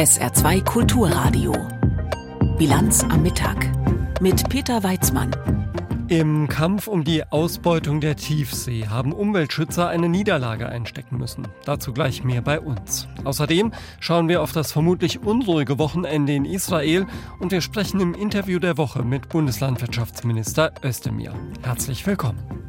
SR2 Kulturradio. Bilanz am Mittag mit Peter Weizmann. Im Kampf um die Ausbeutung der Tiefsee haben Umweltschützer eine Niederlage einstecken müssen. Dazu gleich mehr bei uns. Außerdem schauen wir auf das vermutlich unruhige Wochenende in Israel und wir sprechen im Interview der Woche mit Bundeslandwirtschaftsminister Özdemir. Herzlich willkommen.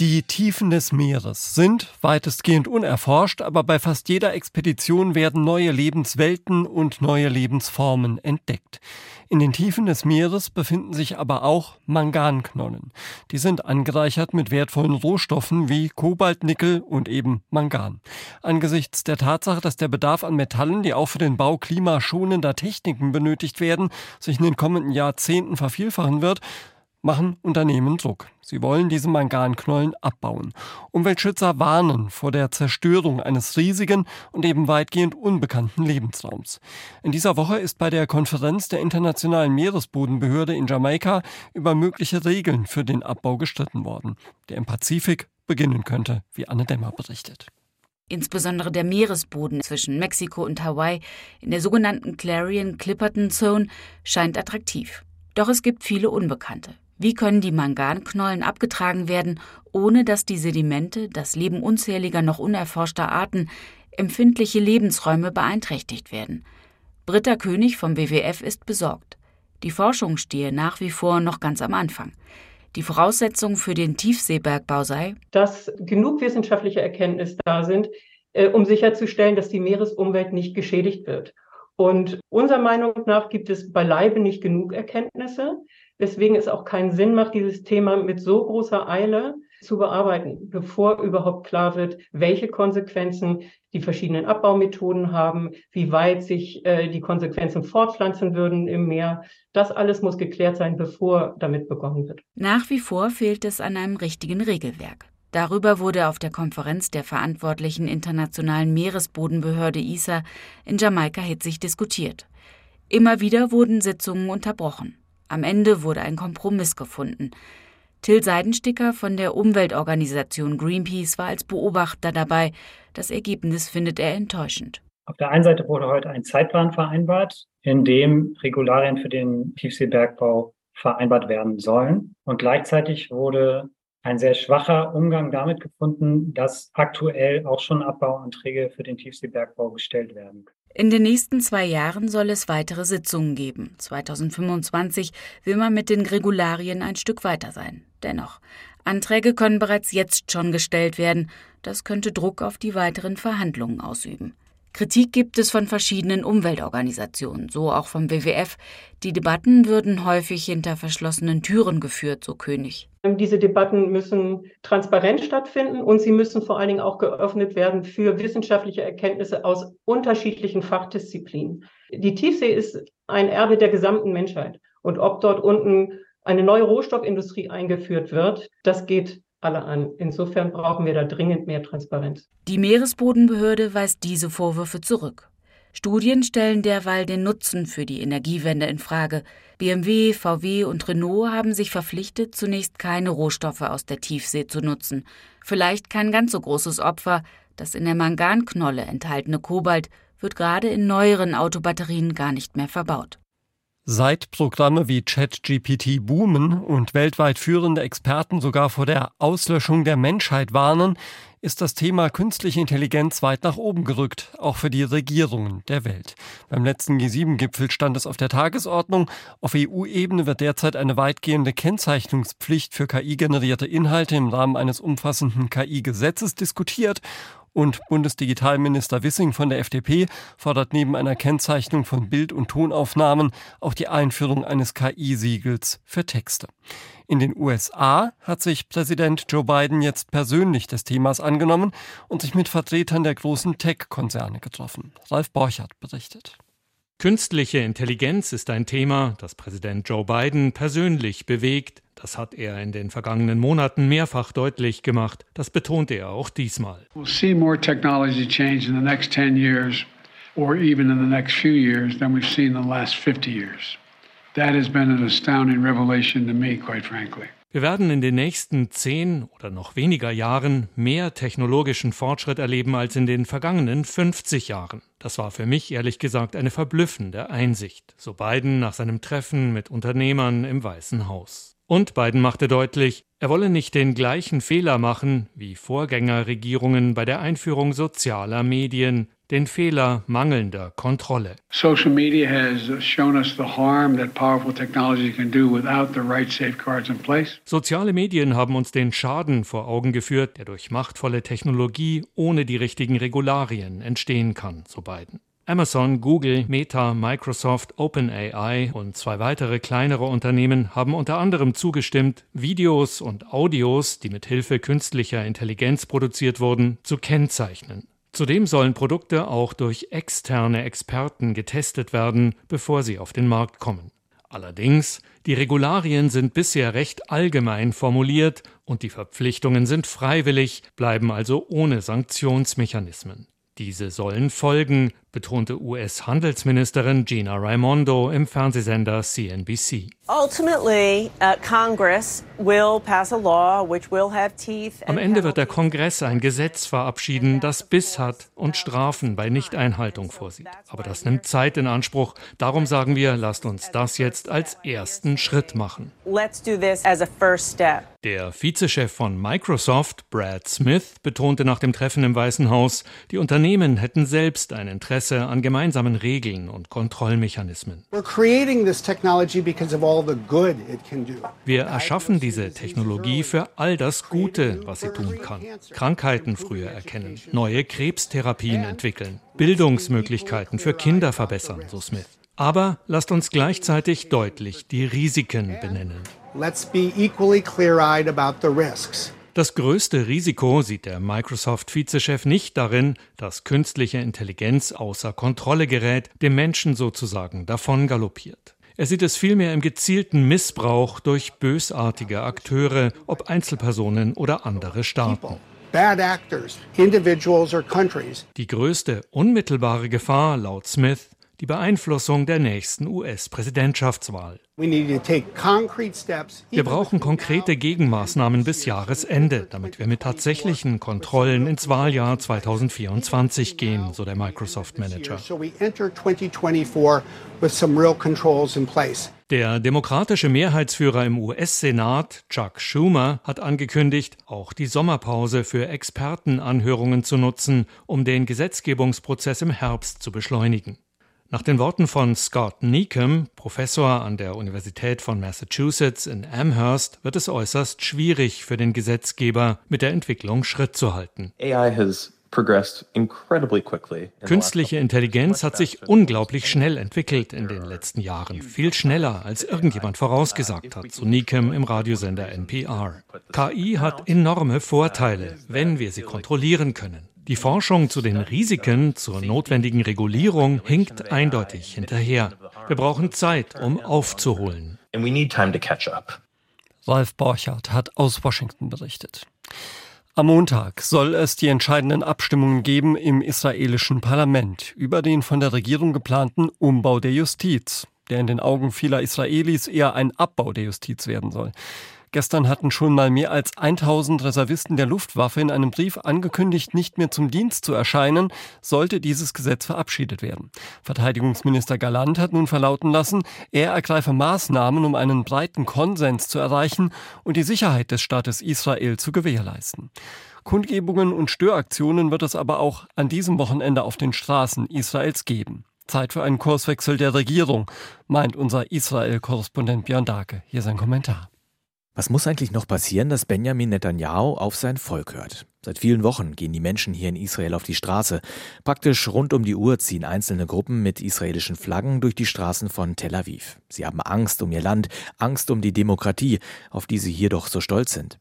Die Tiefen des Meeres sind weitestgehend unerforscht, aber bei fast jeder Expedition werden neue Lebenswelten und neue Lebensformen entdeckt. In den Tiefen des Meeres befinden sich aber auch Manganknollen. Die sind angereichert mit wertvollen Rohstoffen wie Kobalt, Nickel und eben Mangan. Angesichts der Tatsache, dass der Bedarf an Metallen, die auch für den Bau klimaschonender Techniken benötigt werden, sich in den kommenden Jahrzehnten vervielfachen wird, machen Unternehmen Druck. Sie wollen diese Manganknollen abbauen. Umweltschützer warnen vor der Zerstörung eines riesigen und eben weitgehend unbekannten Lebensraums. In dieser Woche ist bei der Konferenz der Internationalen Meeresbodenbehörde in Jamaika über mögliche Regeln für den Abbau gestritten worden, der im Pazifik beginnen könnte, wie Anne Dämmer berichtet. Insbesondere der Meeresboden zwischen Mexiko und Hawaii in der sogenannten Clarion-Clipperton Zone scheint attraktiv. Doch es gibt viele Unbekannte. Wie können die Manganknollen abgetragen werden, ohne dass die Sedimente, das Leben unzähliger noch unerforschter Arten, empfindliche Lebensräume beeinträchtigt werden? Britta König vom WWF ist besorgt. Die Forschung stehe nach wie vor noch ganz am Anfang. Die Voraussetzung für den Tiefseebergbau sei, dass genug wissenschaftliche Erkenntnisse da sind, äh, um sicherzustellen, dass die Meeresumwelt nicht geschädigt wird. Und unserer Meinung nach gibt es beileibe nicht genug Erkenntnisse weswegen es auch keinen Sinn macht, dieses Thema mit so großer Eile zu bearbeiten, bevor überhaupt klar wird, welche Konsequenzen die verschiedenen Abbaumethoden haben, wie weit sich äh, die Konsequenzen fortpflanzen würden im Meer. Das alles muss geklärt sein, bevor damit begonnen wird. Nach wie vor fehlt es an einem richtigen Regelwerk. Darüber wurde auf der Konferenz der verantwortlichen Internationalen Meeresbodenbehörde ISA in Jamaika hitzig diskutiert. Immer wieder wurden Sitzungen unterbrochen. Am Ende wurde ein Kompromiss gefunden. Till Seidensticker von der Umweltorganisation Greenpeace war als Beobachter dabei. Das Ergebnis findet er enttäuschend. Auf der einen Seite wurde heute ein Zeitplan vereinbart, in dem Regularien für den Tiefseebergbau vereinbart werden sollen. Und gleichzeitig wurde ein sehr schwacher Umgang damit gefunden, dass aktuell auch schon Abbauanträge für den Tiefseebergbau gestellt werden. In den nächsten zwei Jahren soll es weitere Sitzungen geben. 2025 will man mit den Regularien ein Stück weiter sein. Dennoch, Anträge können bereits jetzt schon gestellt werden. Das könnte Druck auf die weiteren Verhandlungen ausüben. Kritik gibt es von verschiedenen Umweltorganisationen, so auch vom WWF. Die Debatten würden häufig hinter verschlossenen Türen geführt, so König. Diese Debatten müssen transparent stattfinden und sie müssen vor allen Dingen auch geöffnet werden für wissenschaftliche Erkenntnisse aus unterschiedlichen Fachdisziplinen. Die Tiefsee ist ein Erbe der gesamten Menschheit. Und ob dort unten eine neue Rohstoffindustrie eingeführt wird, das geht alle an. Insofern brauchen wir da dringend mehr Transparenz. Die Meeresbodenbehörde weist diese Vorwürfe zurück. Studien stellen derweil den Nutzen für die Energiewende in Frage. BMW, VW und Renault haben sich verpflichtet, zunächst keine Rohstoffe aus der Tiefsee zu nutzen. Vielleicht kein ganz so großes Opfer. Das in der Manganknolle enthaltene Kobalt wird gerade in neueren Autobatterien gar nicht mehr verbaut. Seit Programme wie ChatGPT boomen und weltweit führende Experten sogar vor der Auslöschung der Menschheit warnen, ist das Thema künstliche Intelligenz weit nach oben gerückt, auch für die Regierungen der Welt. Beim letzten G7-Gipfel stand es auf der Tagesordnung. Auf EU-Ebene wird derzeit eine weitgehende Kennzeichnungspflicht für KI-generierte Inhalte im Rahmen eines umfassenden KI-Gesetzes diskutiert und Bundesdigitalminister Wissing von der FDP fordert neben einer Kennzeichnung von Bild- und Tonaufnahmen auch die Einführung eines KI-Siegels für Texte. In den USA hat sich Präsident Joe Biden jetzt persönlich des Themas angenommen und sich mit Vertretern der großen Tech-Konzerne getroffen. Ralf Borchardt berichtet. Künstliche Intelligenz ist ein Thema, das Präsident Joe Biden persönlich bewegt. Das hat er in den vergangenen Monaten mehrfach deutlich gemacht. Das betonte er auch diesmal. We'll see more technology change in the next 10 years or even in the next few years than we've seen in the last 50 years. That has been an astounding revelation to me, quite frankly. Wir werden in den nächsten zehn oder noch weniger Jahren mehr technologischen Fortschritt erleben als in den vergangenen 50 Jahren. Das war für mich ehrlich gesagt eine verblüffende Einsicht, so Biden nach seinem Treffen mit Unternehmern im Weißen Haus. Und Biden machte deutlich, er wolle nicht den gleichen Fehler machen wie Vorgängerregierungen bei der Einführung sozialer Medien, den Fehler mangelnder Kontrolle. Social media has shown us the harm that powerful technology can do without the right safeguards in place. Soziale Medien haben uns den Schaden vor Augen geführt, der durch machtvolle Technologie ohne die richtigen Regularien entstehen kann, so Biden. Amazon, Google, Meta, Microsoft, OpenAI und zwei weitere kleinere Unternehmen haben unter anderem zugestimmt, Videos und Audios, die mit Hilfe künstlicher Intelligenz produziert wurden, zu kennzeichnen. Zudem sollen Produkte auch durch externe Experten getestet werden, bevor sie auf den Markt kommen. Allerdings, die Regularien sind bisher recht allgemein formuliert und die Verpflichtungen sind freiwillig, bleiben also ohne Sanktionsmechanismen. Diese sollen folgen, betonte US-Handelsministerin Gina Raimondo im Fernsehsender CNBC. Uh. Am Ende wird der Kongress ein Gesetz verabschieden, das Biss hat und Strafen bei Nichteinhaltung vorsieht. Aber das nimmt Zeit in Anspruch. Darum sagen wir, lasst uns das jetzt als ersten Schritt machen. Der Vizechef von Microsoft, Brad Smith, betonte nach dem Treffen im Weißen Haus, die Unternehmen hätten selbst ein Interesse Interesse an gemeinsamen Regeln und Kontrollmechanismen. Wir erschaffen diese Technologie für all das Gute, was sie tun kann. Krankheiten früher erkennen, neue Krebstherapien entwickeln, Bildungsmöglichkeiten für Kinder verbessern, so Smith. Aber lasst uns gleichzeitig deutlich die Risiken benennen. Let's be equally clear-eyed about the risks. Das größte Risiko sieht der Microsoft-Vizechef nicht darin, dass künstliche Intelligenz außer Kontrolle gerät, dem Menschen sozusagen davon galoppiert. Er sieht es vielmehr im gezielten Missbrauch durch bösartige Akteure, ob Einzelpersonen oder andere Staaten. Die größte unmittelbare Gefahr, laut Smith, die Beeinflussung der nächsten US-Präsidentschaftswahl. Wir brauchen konkrete Gegenmaßnahmen bis Jahresende, damit wir mit tatsächlichen Kontrollen ins Wahljahr 2024 gehen, so der Microsoft Manager. Der demokratische Mehrheitsführer im US-Senat, Chuck Schumer, hat angekündigt, auch die Sommerpause für Expertenanhörungen zu nutzen, um den Gesetzgebungsprozess im Herbst zu beschleunigen. Nach den Worten von Scott Neekum, Professor an der Universität von Massachusetts in Amherst, wird es äußerst schwierig für den Gesetzgeber, mit der Entwicklung Schritt zu halten. Künstliche Intelligenz hat sich unglaublich schnell entwickelt in den letzten Jahren, viel schneller als irgendjemand vorausgesagt hat, so Neekum im Radiosender NPR. KI hat enorme Vorteile, wenn wir sie kontrollieren können. Die Forschung zu den Risiken zur notwendigen Regulierung hinkt eindeutig hinterher. Wir brauchen Zeit, um aufzuholen. Ralf Borchardt hat aus Washington berichtet. Am Montag soll es die entscheidenden Abstimmungen geben im israelischen Parlament über den von der Regierung geplanten Umbau der Justiz, der in den Augen vieler Israelis eher ein Abbau der Justiz werden soll. Gestern hatten schon mal mehr als 1000 Reservisten der Luftwaffe in einem Brief angekündigt, nicht mehr zum Dienst zu erscheinen, sollte dieses Gesetz verabschiedet werden. Verteidigungsminister Galant hat nun verlauten lassen, er ergreife Maßnahmen, um einen breiten Konsens zu erreichen und die Sicherheit des Staates Israel zu gewährleisten. Kundgebungen und Störaktionen wird es aber auch an diesem Wochenende auf den Straßen Israels geben. Zeit für einen Kurswechsel der Regierung, meint unser Israel-Korrespondent Björn Dake. Hier sein Kommentar. Was muss eigentlich noch passieren, dass Benjamin Netanyahu auf sein Volk hört? Seit vielen Wochen gehen die Menschen hier in Israel auf die Straße. Praktisch rund um die Uhr ziehen einzelne Gruppen mit israelischen Flaggen durch die Straßen von Tel Aviv. Sie haben Angst um ihr Land, Angst um die Demokratie, auf die sie hier doch so stolz sind.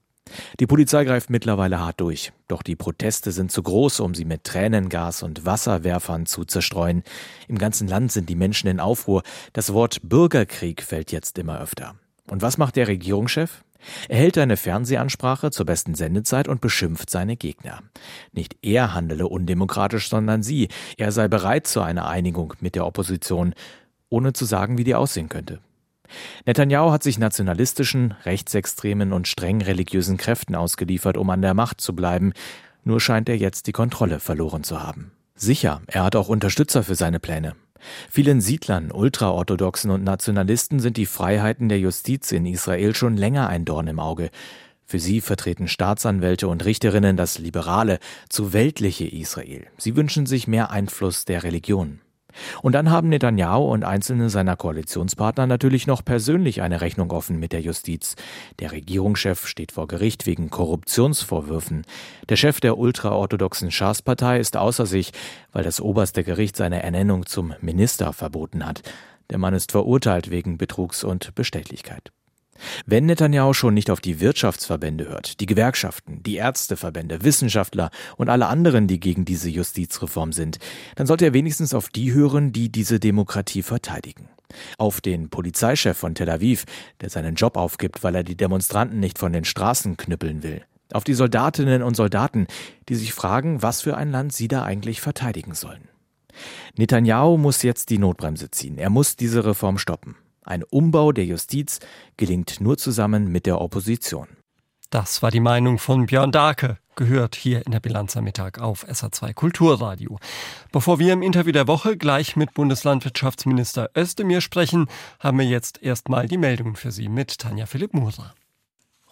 Die Polizei greift mittlerweile hart durch. Doch die Proteste sind zu groß, um sie mit Tränengas und Wasserwerfern zu zerstreuen. Im ganzen Land sind die Menschen in Aufruhr. Das Wort Bürgerkrieg fällt jetzt immer öfter. Und was macht der Regierungschef? Er hält eine Fernsehansprache zur besten Sendezeit und beschimpft seine Gegner. Nicht er handele undemokratisch, sondern sie. Er sei bereit zu einer Einigung mit der Opposition, ohne zu sagen, wie die aussehen könnte. Netanyahu hat sich nationalistischen, rechtsextremen und streng religiösen Kräften ausgeliefert, um an der Macht zu bleiben. Nur scheint er jetzt die Kontrolle verloren zu haben. Sicher, er hat auch Unterstützer für seine Pläne. Vielen Siedlern, Ultraorthodoxen und Nationalisten sind die Freiheiten der Justiz in Israel schon länger ein Dorn im Auge. Für sie vertreten Staatsanwälte und Richterinnen das liberale, zu weltliche Israel. Sie wünschen sich mehr Einfluss der Religion. Und dann haben Netanyahu und einzelne seiner Koalitionspartner natürlich noch persönlich eine Rechnung offen mit der Justiz. Der Regierungschef steht vor Gericht wegen Korruptionsvorwürfen. Der Chef der ultraorthodoxen Schas-Partei ist außer sich, weil das oberste Gericht seine Ernennung zum Minister verboten hat. Der Mann ist verurteilt wegen Betrugs und Bestechlichkeit. Wenn Netanyahu schon nicht auf die Wirtschaftsverbände hört, die Gewerkschaften, die Ärzteverbände, Wissenschaftler und alle anderen, die gegen diese Justizreform sind, dann sollte er wenigstens auf die hören, die diese Demokratie verteidigen. Auf den Polizeichef von Tel Aviv, der seinen Job aufgibt, weil er die Demonstranten nicht von den Straßen knüppeln will. Auf die Soldatinnen und Soldaten, die sich fragen, was für ein Land sie da eigentlich verteidigen sollen. Netanyahu muss jetzt die Notbremse ziehen. Er muss diese Reform stoppen. Ein Umbau der Justiz gelingt nur zusammen mit der Opposition. Das war die Meinung von Björn Darke, gehört hier in der Bilanz am Mittag auf SA2 Kulturradio. Bevor wir im Interview der Woche gleich mit Bundeslandwirtschaftsminister Özdemir sprechen, haben wir jetzt erstmal die Meldungen für Sie mit Tanja Philipp Murer.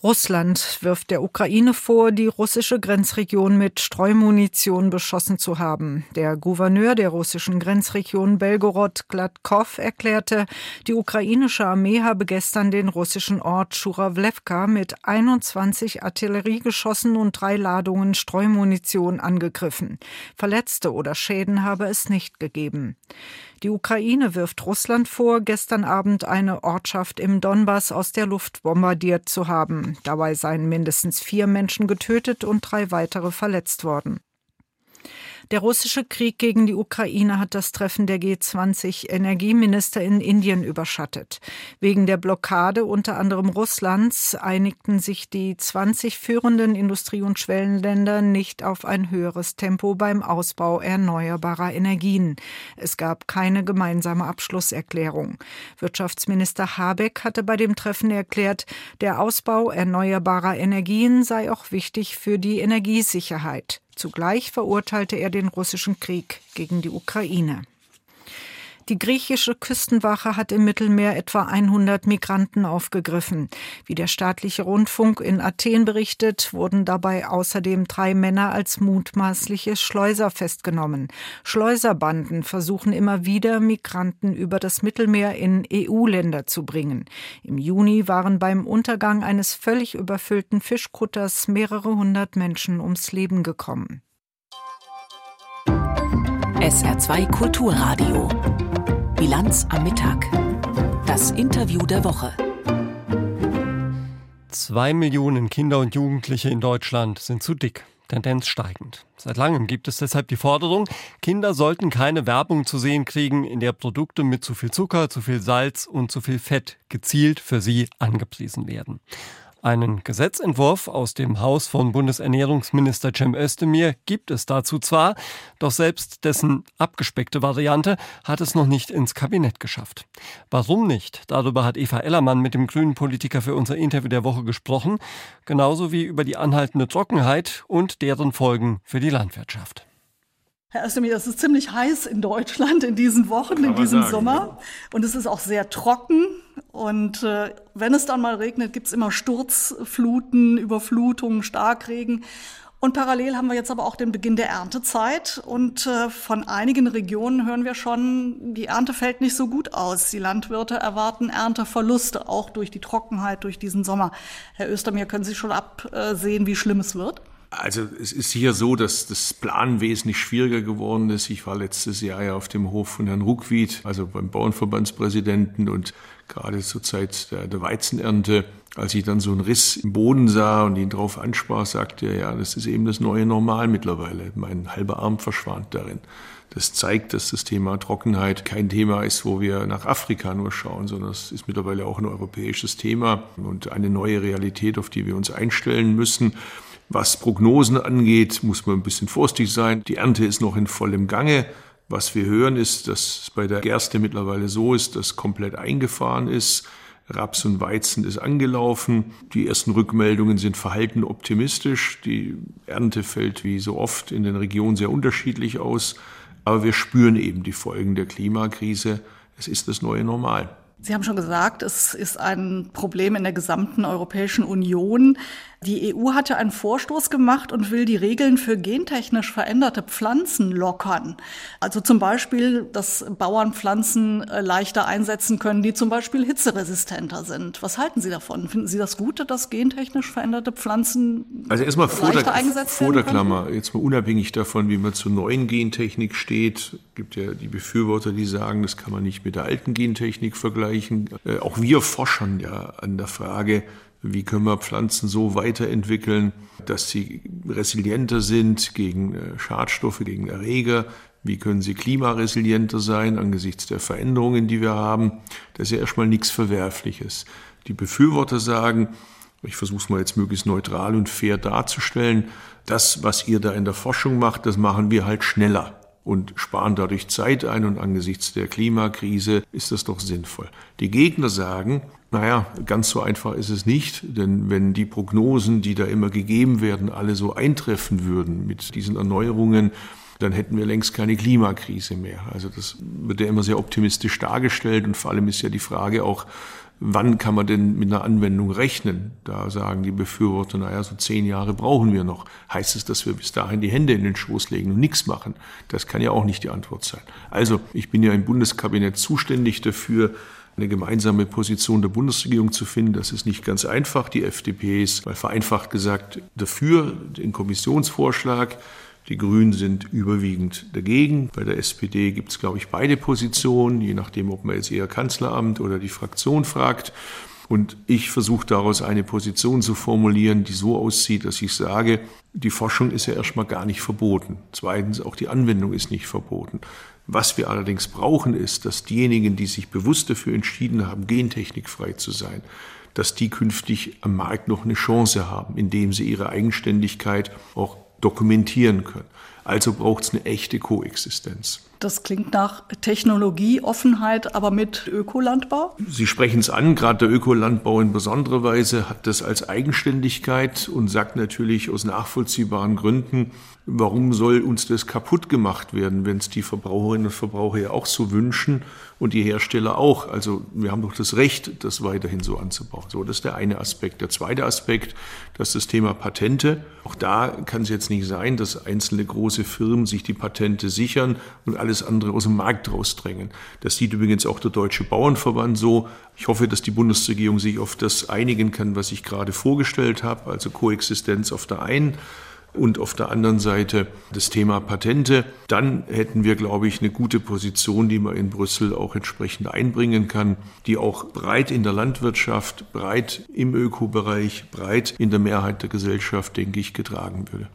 Russland wirft der Ukraine vor, die russische Grenzregion mit Streumunition beschossen zu haben. Der Gouverneur der russischen Grenzregion Belgorod Gladkov erklärte, die ukrainische Armee habe gestern den russischen Ort Schurawlewka mit 21 Artilleriegeschossen und drei Ladungen Streumunition angegriffen. Verletzte oder Schäden habe es nicht gegeben. Die Ukraine wirft Russland vor, gestern Abend eine Ortschaft im Donbass aus der Luft bombardiert zu haben. Dabei seien mindestens vier Menschen getötet und drei weitere verletzt worden. Der russische Krieg gegen die Ukraine hat das Treffen der G20 Energieminister in Indien überschattet. Wegen der Blockade unter anderem Russlands einigten sich die 20 führenden Industrie- und Schwellenländer nicht auf ein höheres Tempo beim Ausbau erneuerbarer Energien. Es gab keine gemeinsame Abschlusserklärung. Wirtschaftsminister Habeck hatte bei dem Treffen erklärt, der Ausbau erneuerbarer Energien sei auch wichtig für die Energiesicherheit. Zugleich verurteilte er den russischen Krieg gegen die Ukraine. Die griechische Küstenwache hat im Mittelmeer etwa 100 Migranten aufgegriffen. Wie der staatliche Rundfunk in Athen berichtet, wurden dabei außerdem drei Männer als mutmaßliche Schleuser festgenommen. Schleuserbanden versuchen immer wieder, Migranten über das Mittelmeer in EU-Länder zu bringen. Im Juni waren beim Untergang eines völlig überfüllten Fischkutters mehrere hundert Menschen ums Leben gekommen. SR2 Kulturradio Bilanz am Mittag. Das Interview der Woche. Zwei Millionen Kinder und Jugendliche in Deutschland sind zu dick. Tendenz steigend. Seit langem gibt es deshalb die Forderung, Kinder sollten keine Werbung zu sehen kriegen, in der Produkte mit zu viel Zucker, zu viel Salz und zu viel Fett gezielt für sie angepriesen werden. Einen Gesetzentwurf aus dem Haus von Bundesernährungsminister Cem Özdemir gibt es dazu zwar, doch selbst dessen abgespeckte Variante hat es noch nicht ins Kabinett geschafft. Warum nicht? Darüber hat Eva Ellermann mit dem grünen Politiker für unser Interview der Woche gesprochen, genauso wie über die anhaltende Trockenheit und deren Folgen für die Landwirtschaft. Herr Özdemir, es ist ziemlich heiß in Deutschland in diesen Wochen, in diesem sagen, Sommer. Und es ist auch sehr trocken. Und äh, wenn es dann mal regnet, gibt es immer Sturzfluten, Überflutungen, Starkregen. Und parallel haben wir jetzt aber auch den Beginn der Erntezeit. Und äh, von einigen Regionen hören wir schon, die Ernte fällt nicht so gut aus. Die Landwirte erwarten Ernteverluste, auch durch die Trockenheit, durch diesen Sommer. Herr Östermir, können Sie schon absehen, wie schlimm es wird? Also es ist hier so, dass das Plan wesentlich schwieriger geworden ist. Ich war letztes Jahr ja auf dem Hof von Herrn Ruckwied, also beim Bauernverbandspräsidenten und gerade zur Zeit der, Weizenernte. Als ich dann so einen Riss im Boden sah und ihn darauf ansprach, sagte er, ja, das ist eben das neue Normal mittlerweile. Mein halber Arm verschwand darin. Das zeigt, dass das Thema Trockenheit kein Thema ist, wo wir nach Afrika nur schauen, sondern es ist mittlerweile auch ein europäisches Thema und eine neue Realität, auf die wir uns einstellen müssen. Was Prognosen angeht, muss man ein bisschen vorsichtig sein. Die Ernte ist noch in vollem Gange. Was wir hören ist, dass es bei der Gerste mittlerweile so ist, dass komplett eingefahren ist. Raps und Weizen ist angelaufen. Die ersten Rückmeldungen sind verhalten optimistisch. Die Ernte fällt wie so oft in den Regionen sehr unterschiedlich aus. Aber wir spüren eben die Folgen der Klimakrise. Es ist das neue Normal. Sie haben schon gesagt, es ist ein Problem in der gesamten Europäischen Union. Die EU hat ja einen Vorstoß gemacht und will die Regeln für gentechnisch veränderte Pflanzen lockern. Also zum Beispiel, dass Bauern Pflanzen äh, leichter einsetzen können, die zum Beispiel hitzeresistenter sind. Was halten Sie davon? Finden Sie das Gute, dass gentechnisch veränderte Pflanzen also erstmal vor der, vor der Klammer, jetzt mal unabhängig davon, wie man zur neuen Gentechnik steht, gibt ja die Befürworter, die sagen, das kann man nicht mit der alten Gentechnik vergleichen. Äh, auch wir forschen ja an der Frage, wie können wir Pflanzen so weiterentwickeln, dass sie resilienter sind gegen äh, Schadstoffe, gegen Erreger? Wie können sie klimaresilienter sein angesichts der Veränderungen, die wir haben? Das ist ja erstmal nichts Verwerfliches. Die Befürworter sagen, ich versuche es mal jetzt möglichst neutral und fair darzustellen, das, was ihr da in der Forschung macht, das machen wir halt schneller und sparen dadurch Zeit ein und angesichts der Klimakrise ist das doch sinnvoll. Die Gegner sagen, naja, ganz so einfach ist es nicht, denn wenn die Prognosen, die da immer gegeben werden, alle so eintreffen würden mit diesen Erneuerungen, dann hätten wir längst keine Klimakrise mehr. Also das wird ja immer sehr optimistisch dargestellt und vor allem ist ja die Frage auch, wann kann man denn mit einer Anwendung rechnen? Da sagen die Befürworter, naja, so zehn Jahre brauchen wir noch. Heißt es, dass wir bis dahin die Hände in den Schoß legen und nichts machen? Das kann ja auch nicht die Antwort sein. Also, ich bin ja im Bundeskabinett zuständig dafür, eine gemeinsame Position der Bundesregierung zu finden. Das ist nicht ganz einfach. Die FDP ist, mal vereinfacht gesagt, dafür den Kommissionsvorschlag. Die Grünen sind überwiegend dagegen. Bei der SPD gibt es, glaube ich, beide Positionen, je nachdem, ob man jetzt eher Kanzleramt oder die Fraktion fragt. Und ich versuche daraus eine Position zu formulieren, die so aussieht, dass ich sage, die Forschung ist ja erstmal gar nicht verboten. Zweitens, auch die Anwendung ist nicht verboten. Was wir allerdings brauchen, ist, dass diejenigen, die sich bewusst dafür entschieden haben, gentechnikfrei zu sein, dass die künftig am Markt noch eine Chance haben, indem sie ihre Eigenständigkeit auch dokumentieren können. Also braucht es eine echte Koexistenz. Das klingt nach Technologieoffenheit, aber mit Ökolandbau? Sie sprechen es an, gerade der Ökolandbau in besonderer Weise hat das als Eigenständigkeit und sagt natürlich aus nachvollziehbaren Gründen, warum soll uns das kaputt gemacht werden, wenn es die Verbraucherinnen und Verbraucher ja auch so wünschen und die Hersteller auch. Also wir haben doch das Recht, das weiterhin so anzubauen. So, das ist der eine Aspekt. Der zweite Aspekt, das ist das Thema Patente. Auch da kann es jetzt nicht sein, dass einzelne große Firmen sich die Patente sichern und alles andere aus dem Markt rausdrängen. Das sieht übrigens auch der Deutsche Bauernverband so. Ich hoffe, dass die Bundesregierung sich auf das einigen kann, was ich gerade vorgestellt habe, also Koexistenz auf der einen und auf der anderen Seite das Thema Patente. Dann hätten wir, glaube ich, eine gute Position, die man in Brüssel auch entsprechend einbringen kann, die auch breit in der Landwirtschaft, breit im Ökobereich, breit in der Mehrheit der Gesellschaft, denke ich, getragen würde.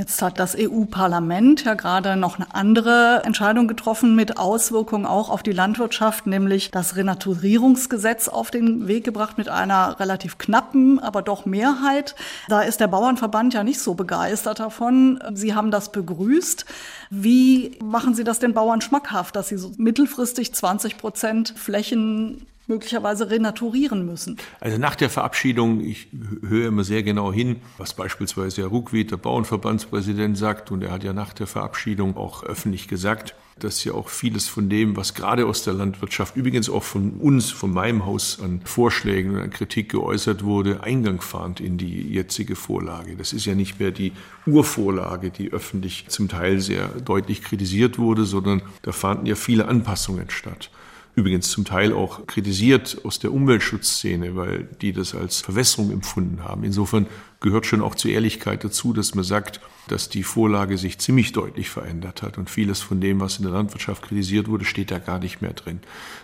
Jetzt hat das EU-Parlament ja gerade noch eine andere Entscheidung getroffen mit Auswirkungen auch auf die Landwirtschaft, nämlich das Renaturierungsgesetz auf den Weg gebracht mit einer relativ knappen, aber doch Mehrheit. Da ist der Bauernverband ja nicht so begeistert davon. Sie haben das begrüßt. Wie machen Sie das den Bauern schmackhaft, dass sie so mittelfristig 20 Prozent Flächen möglicherweise renaturieren müssen. Also nach der Verabschiedung, ich höre immer sehr genau hin, was beispielsweise Herr Ruckwied, der Bauernverbandspräsident, sagt, und er hat ja nach der Verabschiedung auch öffentlich gesagt, dass ja auch vieles von dem, was gerade aus der Landwirtschaft, übrigens auch von uns, von meinem Haus an Vorschlägen und an Kritik geäußert wurde, Eingang fand in die jetzige Vorlage. Das ist ja nicht mehr die Urvorlage, die öffentlich zum Teil sehr deutlich kritisiert wurde, sondern da fanden ja viele Anpassungen statt übrigens zum Teil auch kritisiert aus der Umweltschutzszene, weil die das als Verwässerung empfunden haben. Insofern gehört schon auch zur Ehrlichkeit dazu, dass man sagt, dass die Vorlage sich ziemlich deutlich verändert hat und vieles von dem, was in der Landwirtschaft kritisiert wurde, steht da gar nicht mehr drin.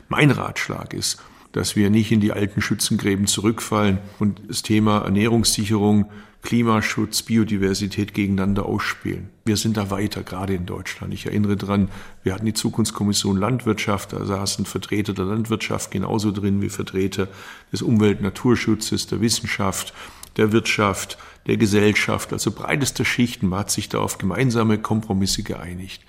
Mein Ratschlag ist, dass wir nicht in die alten Schützengräben zurückfallen und das Thema Ernährungssicherung Klimaschutz, Biodiversität gegeneinander ausspielen. Wir sind da weiter, gerade in Deutschland. Ich erinnere dran, wir hatten die Zukunftskommission Landwirtschaft, da saßen Vertreter der Landwirtschaft genauso drin wie Vertreter des Umwelt- Naturschutzes, der Wissenschaft, der Wirtschaft, der Gesellschaft, also breitester Schichten. Man hat sich da auf gemeinsame Kompromisse geeinigt.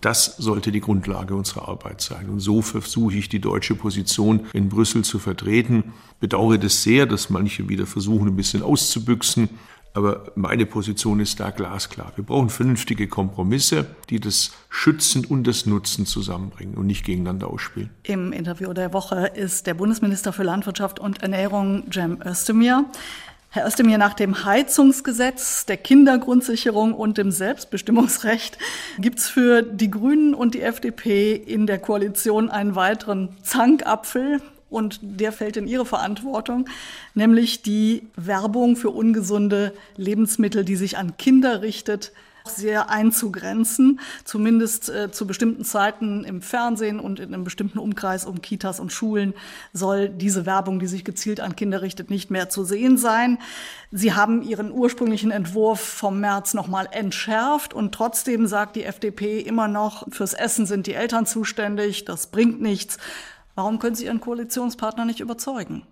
Das sollte die Grundlage unserer Arbeit sein. Und so versuche ich die deutsche Position in Brüssel zu vertreten. Bedauere das sehr, dass manche wieder versuchen, ein bisschen auszubüchsen. Aber meine Position ist da glasklar. Wir brauchen vernünftige Kompromisse, die das Schützen und das Nutzen zusammenbringen und nicht gegeneinander ausspielen. Im Interview der Woche ist der Bundesminister für Landwirtschaft und Ernährung, Cem Özdemir. Herr Özdemir, nach dem Heizungsgesetz, der Kindergrundsicherung und dem Selbstbestimmungsrecht gibt es für die Grünen und die FDP in der Koalition einen weiteren Zankapfel und der fällt in Ihre Verantwortung, nämlich die Werbung für ungesunde Lebensmittel, die sich an Kinder richtet, sehr einzugrenzen, zumindest äh, zu bestimmten Zeiten im Fernsehen und in einem bestimmten Umkreis um Kitas und Schulen soll diese Werbung, die sich gezielt an Kinder richtet, nicht mehr zu sehen sein. Sie haben Ihren ursprünglichen Entwurf vom März nochmal entschärft und trotzdem sagt die FDP immer noch, fürs Essen sind die Eltern zuständig, das bringt nichts. Warum können Sie Ihren Koalitionspartner nicht überzeugen?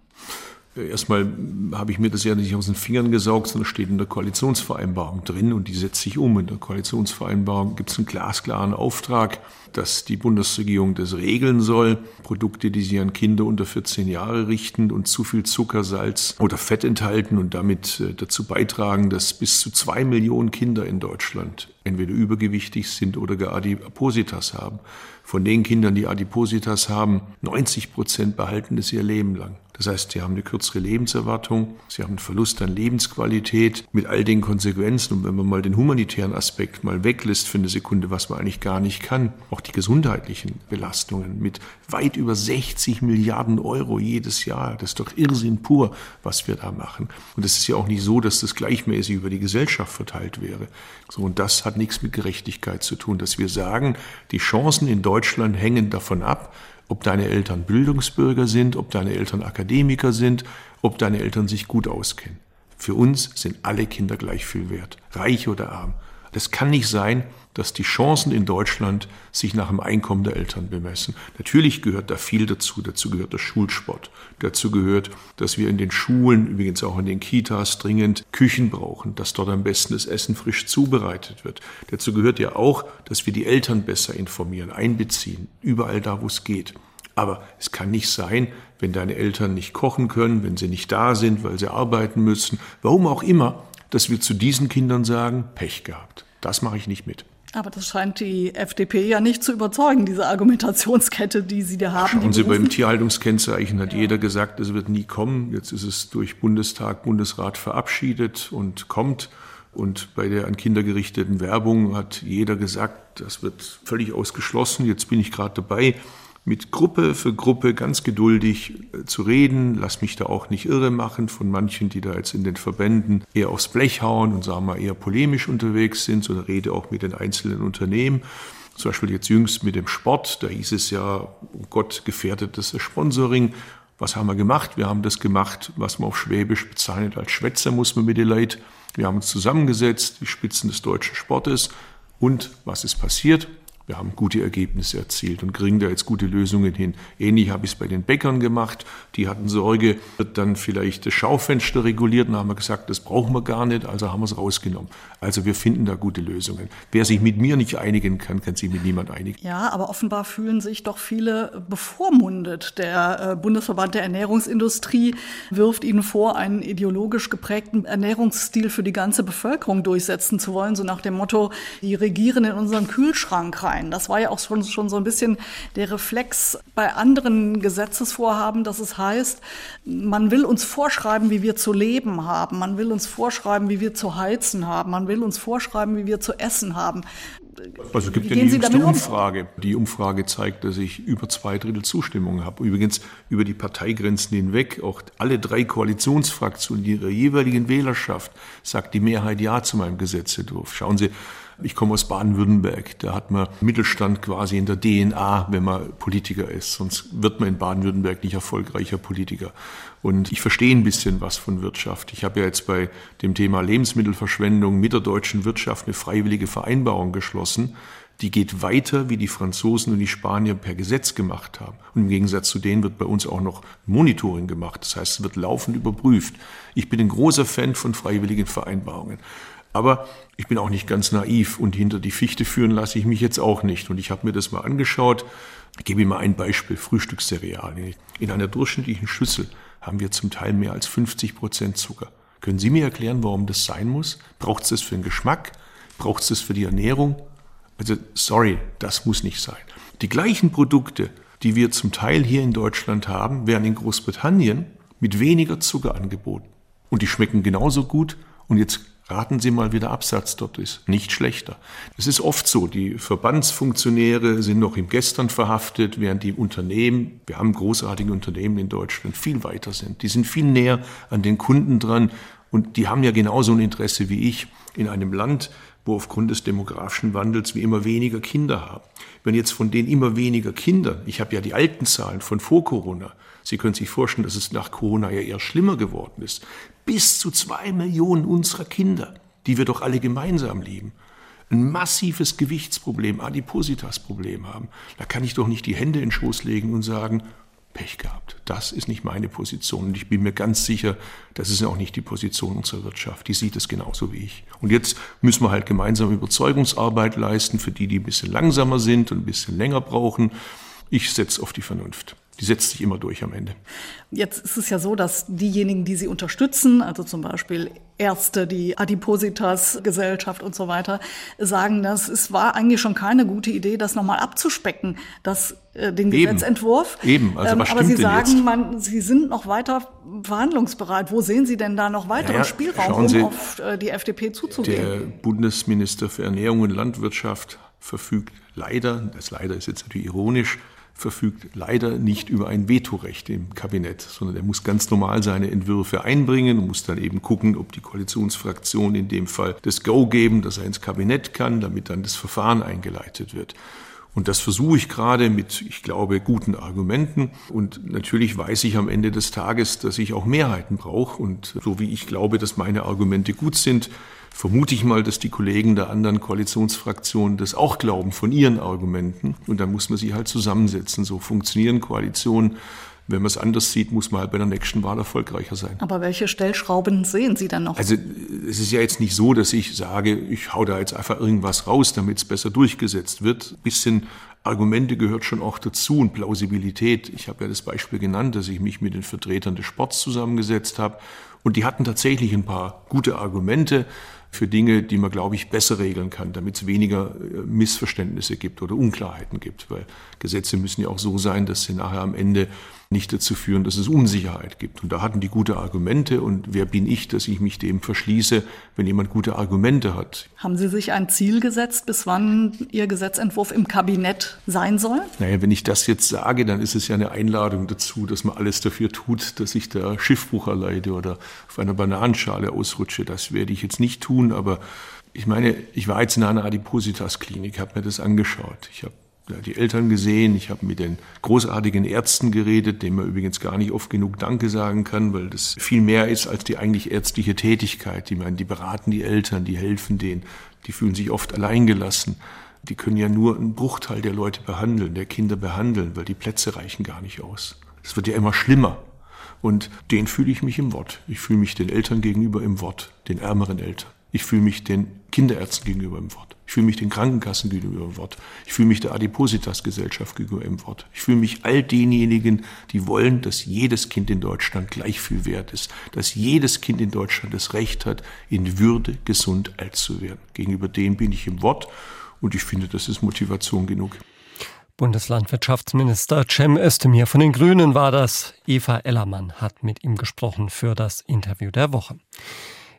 Erstmal habe ich mir das ja nicht aus den Fingern gesaugt, sondern steht in der Koalitionsvereinbarung drin und die setzt sich um. In der Koalitionsvereinbarung gibt es einen glasklaren Auftrag, dass die Bundesregierung das regeln soll. Produkte, die sich an Kinder unter 14 Jahre richten und zu viel Zucker, Salz oder Fett enthalten und damit äh, dazu beitragen, dass bis zu zwei Millionen Kinder in Deutschland entweder übergewichtig sind oder gar Adipositas haben. Von den Kindern, die Adipositas haben, 90 Prozent behalten es ihr Leben lang. Das heißt, sie haben eine kürzere Lebenserwartung, sie haben einen Verlust an Lebensqualität mit all den Konsequenzen. Und wenn man mal den humanitären Aspekt mal weglässt für eine Sekunde, was man eigentlich gar nicht kann, auch die gesundheitlichen Belastungen mit weit über 60 Milliarden Euro jedes Jahr, das ist doch Irrsinn pur, was wir da machen. Und es ist ja auch nicht so, dass das gleichmäßig über die Gesellschaft verteilt wäre. So, und das hat nichts mit Gerechtigkeit zu tun, dass wir sagen, die Chancen in Deutschland hängen davon ab, ob deine Eltern Bildungsbürger sind, ob deine Eltern Akademiker sind, ob deine Eltern sich gut auskennen. Für uns sind alle Kinder gleich viel wert, reich oder arm. Das kann nicht sein, dass die Chancen in Deutschland sich nach dem Einkommen der Eltern bemessen. Natürlich gehört da viel dazu. Dazu gehört der Schulsport. Dazu gehört, dass wir in den Schulen, übrigens auch in den Kitas, dringend Küchen brauchen, dass dort am besten das Essen frisch zubereitet wird. Dazu gehört ja auch, dass wir die Eltern besser informieren, einbeziehen, überall da, wo es geht. Aber es kann nicht sein, wenn deine Eltern nicht kochen können, wenn sie nicht da sind, weil sie arbeiten müssen, warum auch immer, dass wir zu diesen Kindern sagen, Pech gehabt. Das mache ich nicht mit. Aber das scheint die FDP ja nicht zu überzeugen, diese Argumentationskette, die Sie da haben. Schauen Sie, beim Tierhaltungskennzeichen hat ja. jeder gesagt, es wird nie kommen. Jetzt ist es durch Bundestag, Bundesrat verabschiedet und kommt. Und bei der an Kinder gerichteten Werbung hat jeder gesagt, das wird völlig ausgeschlossen. Jetzt bin ich gerade dabei, mit Gruppe für Gruppe ganz geduldig äh, zu reden. Lass mich da auch nicht irre machen von manchen, die da jetzt in den Verbänden eher aufs Blech hauen und sagen wir eher polemisch unterwegs sind, sondern rede auch mit den einzelnen Unternehmen. Zum Beispiel jetzt jüngst mit dem Sport, da hieß es ja, oh Gott, gefährdetes Sponsoring. Was haben wir gemacht? Wir haben das gemacht, was man auf Schwäbisch bezeichnet als Schwätzer, muss man mit den Leid. Wir haben uns zusammengesetzt, die Spitzen des deutschen Sportes. Und was ist passiert? Wir haben gute Ergebnisse erzielt und kriegen da jetzt gute Lösungen hin. Ähnlich habe ich es bei den Bäckern gemacht. Die hatten Sorge, wird dann vielleicht das Schaufenster reguliert. Dann haben wir gesagt, das brauchen wir gar nicht, also haben wir es rausgenommen. Also wir finden da gute Lösungen. Wer sich mit mir nicht einigen kann, kann sich mit niemand einigen. Ja, aber offenbar fühlen sich doch viele bevormundet. Der äh, Bundesverband der Ernährungsindustrie wirft ihnen vor, einen ideologisch geprägten Ernährungsstil für die ganze Bevölkerung durchsetzen zu wollen, so nach dem Motto, die regieren in unseren Kühlschrank rein sein. Das war ja auch schon, schon so ein bisschen der Reflex bei anderen Gesetzesvorhaben, dass es heißt, man will uns vorschreiben, wie wir zu leben haben. Man will uns vorschreiben, wie wir zu heizen haben. Man will uns vorschreiben, wie wir zu essen haben. Also gibt ja die jüngste Umfrage. Die Umfrage zeigt, dass ich über zwei Drittel Zustimmung habe. Übrigens über die Parteigrenzen hinweg. Auch alle drei Koalitionsfraktionen ihrer jeweiligen Wählerschaft sagt die Mehrheit Ja zu meinem Gesetzentwurf. Schauen Sie, ich komme aus Baden-Württemberg. Da hat man Mittelstand quasi in der DNA, wenn man Politiker ist. Sonst wird man in Baden-Württemberg nicht erfolgreicher Politiker. Und ich verstehe ein bisschen was von Wirtschaft. Ich habe ja jetzt bei dem Thema Lebensmittelverschwendung mit der deutschen Wirtschaft eine freiwillige Vereinbarung geschlossen. Die geht weiter, wie die Franzosen und die Spanier per Gesetz gemacht haben. Und im Gegensatz zu denen wird bei uns auch noch Monitoring gemacht. Das heißt, es wird laufend überprüft. Ich bin ein großer Fan von freiwilligen Vereinbarungen. Aber ich bin auch nicht ganz naiv und hinter die Fichte führen lasse ich mich jetzt auch nicht. Und ich habe mir das mal angeschaut. Ich gebe Ihnen mal ein Beispiel, Frühstückscereal. In einer durchschnittlichen Schüssel haben wir zum Teil mehr als 50 Prozent Zucker. Können Sie mir erklären, warum das sein muss? Braucht es das für den Geschmack? Braucht es das für die Ernährung? Also, sorry, das muss nicht sein. Die gleichen Produkte, die wir zum Teil hier in Deutschland haben, werden in Großbritannien mit weniger Zucker angeboten. Und die schmecken genauso gut. Und jetzt raten Sie mal, wie der Absatz dort ist. Nicht schlechter. Es ist oft so, die Verbandsfunktionäre sind noch im Gestern verhaftet, während die Unternehmen, wir haben großartige Unternehmen in Deutschland, viel weiter sind. Die sind viel näher an den Kunden dran und die haben ja genauso ein Interesse wie ich in einem Land, wo aufgrund des demografischen Wandels wir immer weniger Kinder haben. Wenn jetzt von den immer weniger Kindern, ich habe ja die alten Zahlen von vor Corona, Sie können sich vorstellen, dass es nach Corona ja eher schlimmer geworden ist, bis zu zwei Millionen unserer Kinder, die wir doch alle gemeinsam lieben, ein massives Gewichtsproblem, Adipositas-Problem haben, da kann ich doch nicht die Hände in den Schoß legen und sagen, Pech gehabt. Das ist nicht meine Position. Und ich bin mir ganz sicher, das ist auch nicht die Position unserer Wirtschaft. Die sieht es genauso wie ich. Und jetzt müssen wir halt gemeinsam Überzeugungsarbeit leisten für die, die ein bisschen langsamer sind und ein bisschen länger brauchen. Ich setze auf die Vernunft die setzt sich immer durch am Ende. Jetzt ist es ja so, dass diejenigen, die Sie unterstützen, also zum Beispiel Ärzte, die Adipositas-Gesellschaft und so weiter, sagen, dass es war eigentlich schon keine gute Idee, das nochmal abzuspecken, das, äh, den Eben. Gesetzentwurf. Eben, also was ähm, Aber Sie sagen, man, Sie sind noch weiter verhandlungsbereit. Wo sehen Sie denn da noch weiteren naja, Spielraum, um auf äh, die FDP zuzugehen? Der Bundesminister für Ernährung und Landwirtschaft verfügt leider, das leider ist jetzt natürlich ironisch, verfügt leider nicht über ein Vetorecht im Kabinett, sondern er muss ganz normal seine Entwürfe einbringen und muss dann eben gucken, ob die Koalitionsfraktion in dem Fall das Go geben, dass er ins Kabinett kann, damit dann das Verfahren eingeleitet wird. Und das versuche ich gerade mit, ich glaube, guten Argumenten. Und natürlich weiß ich am Ende des Tages, dass ich auch Mehrheiten brauche. Und so wie ich glaube, dass meine Argumente gut sind, vermute ich mal, dass die Kollegen der anderen Koalitionsfraktionen das auch glauben von ihren Argumenten. Und dann muss man sie halt zusammensetzen. So funktionieren Koalitionen. Wenn man es anders sieht, muss man halt bei der nächsten Wahl erfolgreicher sein. Aber welche Stellschrauben sehen Sie dann noch? Also es ist ja jetzt nicht so, dass ich sage, ich hau da jetzt einfach irgendwas raus, damit es besser durchgesetzt wird. Ein bisschen Argumente gehört schon auch dazu und Plausibilität. Ich habe ja das Beispiel genannt, dass ich mich mit den Vertretern des Sports zusammengesetzt habe und die hatten tatsächlich ein paar gute Argumente für Dinge, die man, glaube ich, besser regeln kann, damit es weniger äh, Missverständnisse gibt oder Unklarheiten gibt. Weil Gesetze müssen ja auch so sein, dass sie nachher am Ende nicht dazu führen, dass es Unsicherheit gibt. Und da hatten die gute Argumente. Und wer bin ich, dass ich mich dem verschließe, wenn jemand gute Argumente hat? Haben Sie sich ein Ziel gesetzt, bis wann Ihr Gesetzentwurf im Kabinett sein soll? Naja, wenn ich das jetzt sage, dann ist es ja eine Einladung dazu, dass man alles dafür tut, dass ich da Schiffbruch erleide oder auf einer Bananenschale ausrutsche. Das werde ich jetzt nicht tun, aber ich meine, ich war jetzt in einer Adipositas-Klinik, habe mir das angeschaut. Ich habe die Eltern gesehen, ich habe mit den großartigen Ärzten geredet, denen man übrigens gar nicht oft genug Danke sagen kann, weil das viel mehr ist als die eigentlich ärztliche Tätigkeit. Die meinen, die beraten die Eltern, die helfen denen, die fühlen sich oft alleingelassen. Die können ja nur einen Bruchteil der Leute behandeln, der Kinder behandeln, weil die Plätze reichen gar nicht aus. Es wird ja immer schlimmer. Und den fühle ich mich im Wort. Ich fühle mich den Eltern gegenüber im Wort, den ärmeren Eltern. Ich fühle mich den Kinderärzten gegenüber im Wort. Ich fühle mich den Krankenkassen gegenüber im Wort. Ich fühle mich der Adipositas-Gesellschaft gegenüber im Wort. Ich fühle mich all denjenigen, die wollen, dass jedes Kind in Deutschland gleich viel wert ist. Dass jedes Kind in Deutschland das Recht hat, in Würde gesund alt zu werden. Gegenüber denen bin ich im Wort und ich finde, das ist Motivation genug. Bundeslandwirtschaftsminister Cem Özdemir von den Grünen war das. Eva Ellermann hat mit ihm gesprochen für das Interview der Woche.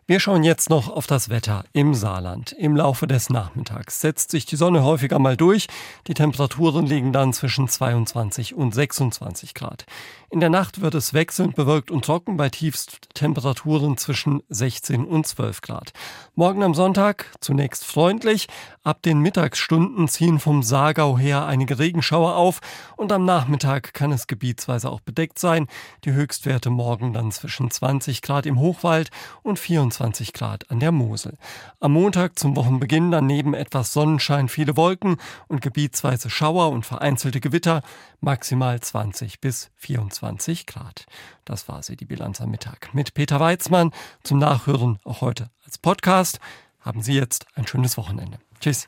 Wir schauen jetzt noch auf das Wetter im Saarland. Im Laufe des Nachmittags setzt sich die Sonne häufiger mal durch. Die Temperaturen liegen dann zwischen 22 und 26 Grad. In der Nacht wird es wechselnd bewölkt und trocken bei Tiefsttemperaturen zwischen 16 und 12 Grad. Morgen am Sonntag zunächst freundlich. Ab den Mittagsstunden ziehen vom Saargau her einige Regenschauer auf und am Nachmittag kann es gebietsweise auch bedeckt sein. Die Höchstwerte morgen dann zwischen 20 Grad im Hochwald und 24 Grad an der Mosel. Am Montag zum Wochenbeginn dann neben etwas Sonnenschein viele Wolken und gebietsweise Schauer und vereinzelte Gewitter, maximal 20 bis 24 20 Grad. Das war sie, die Bilanz am Mittag. Mit Peter Weizmann zum Nachhören auch heute als Podcast. haben Sie jetzt ein schönes Wochenende. Tschüss.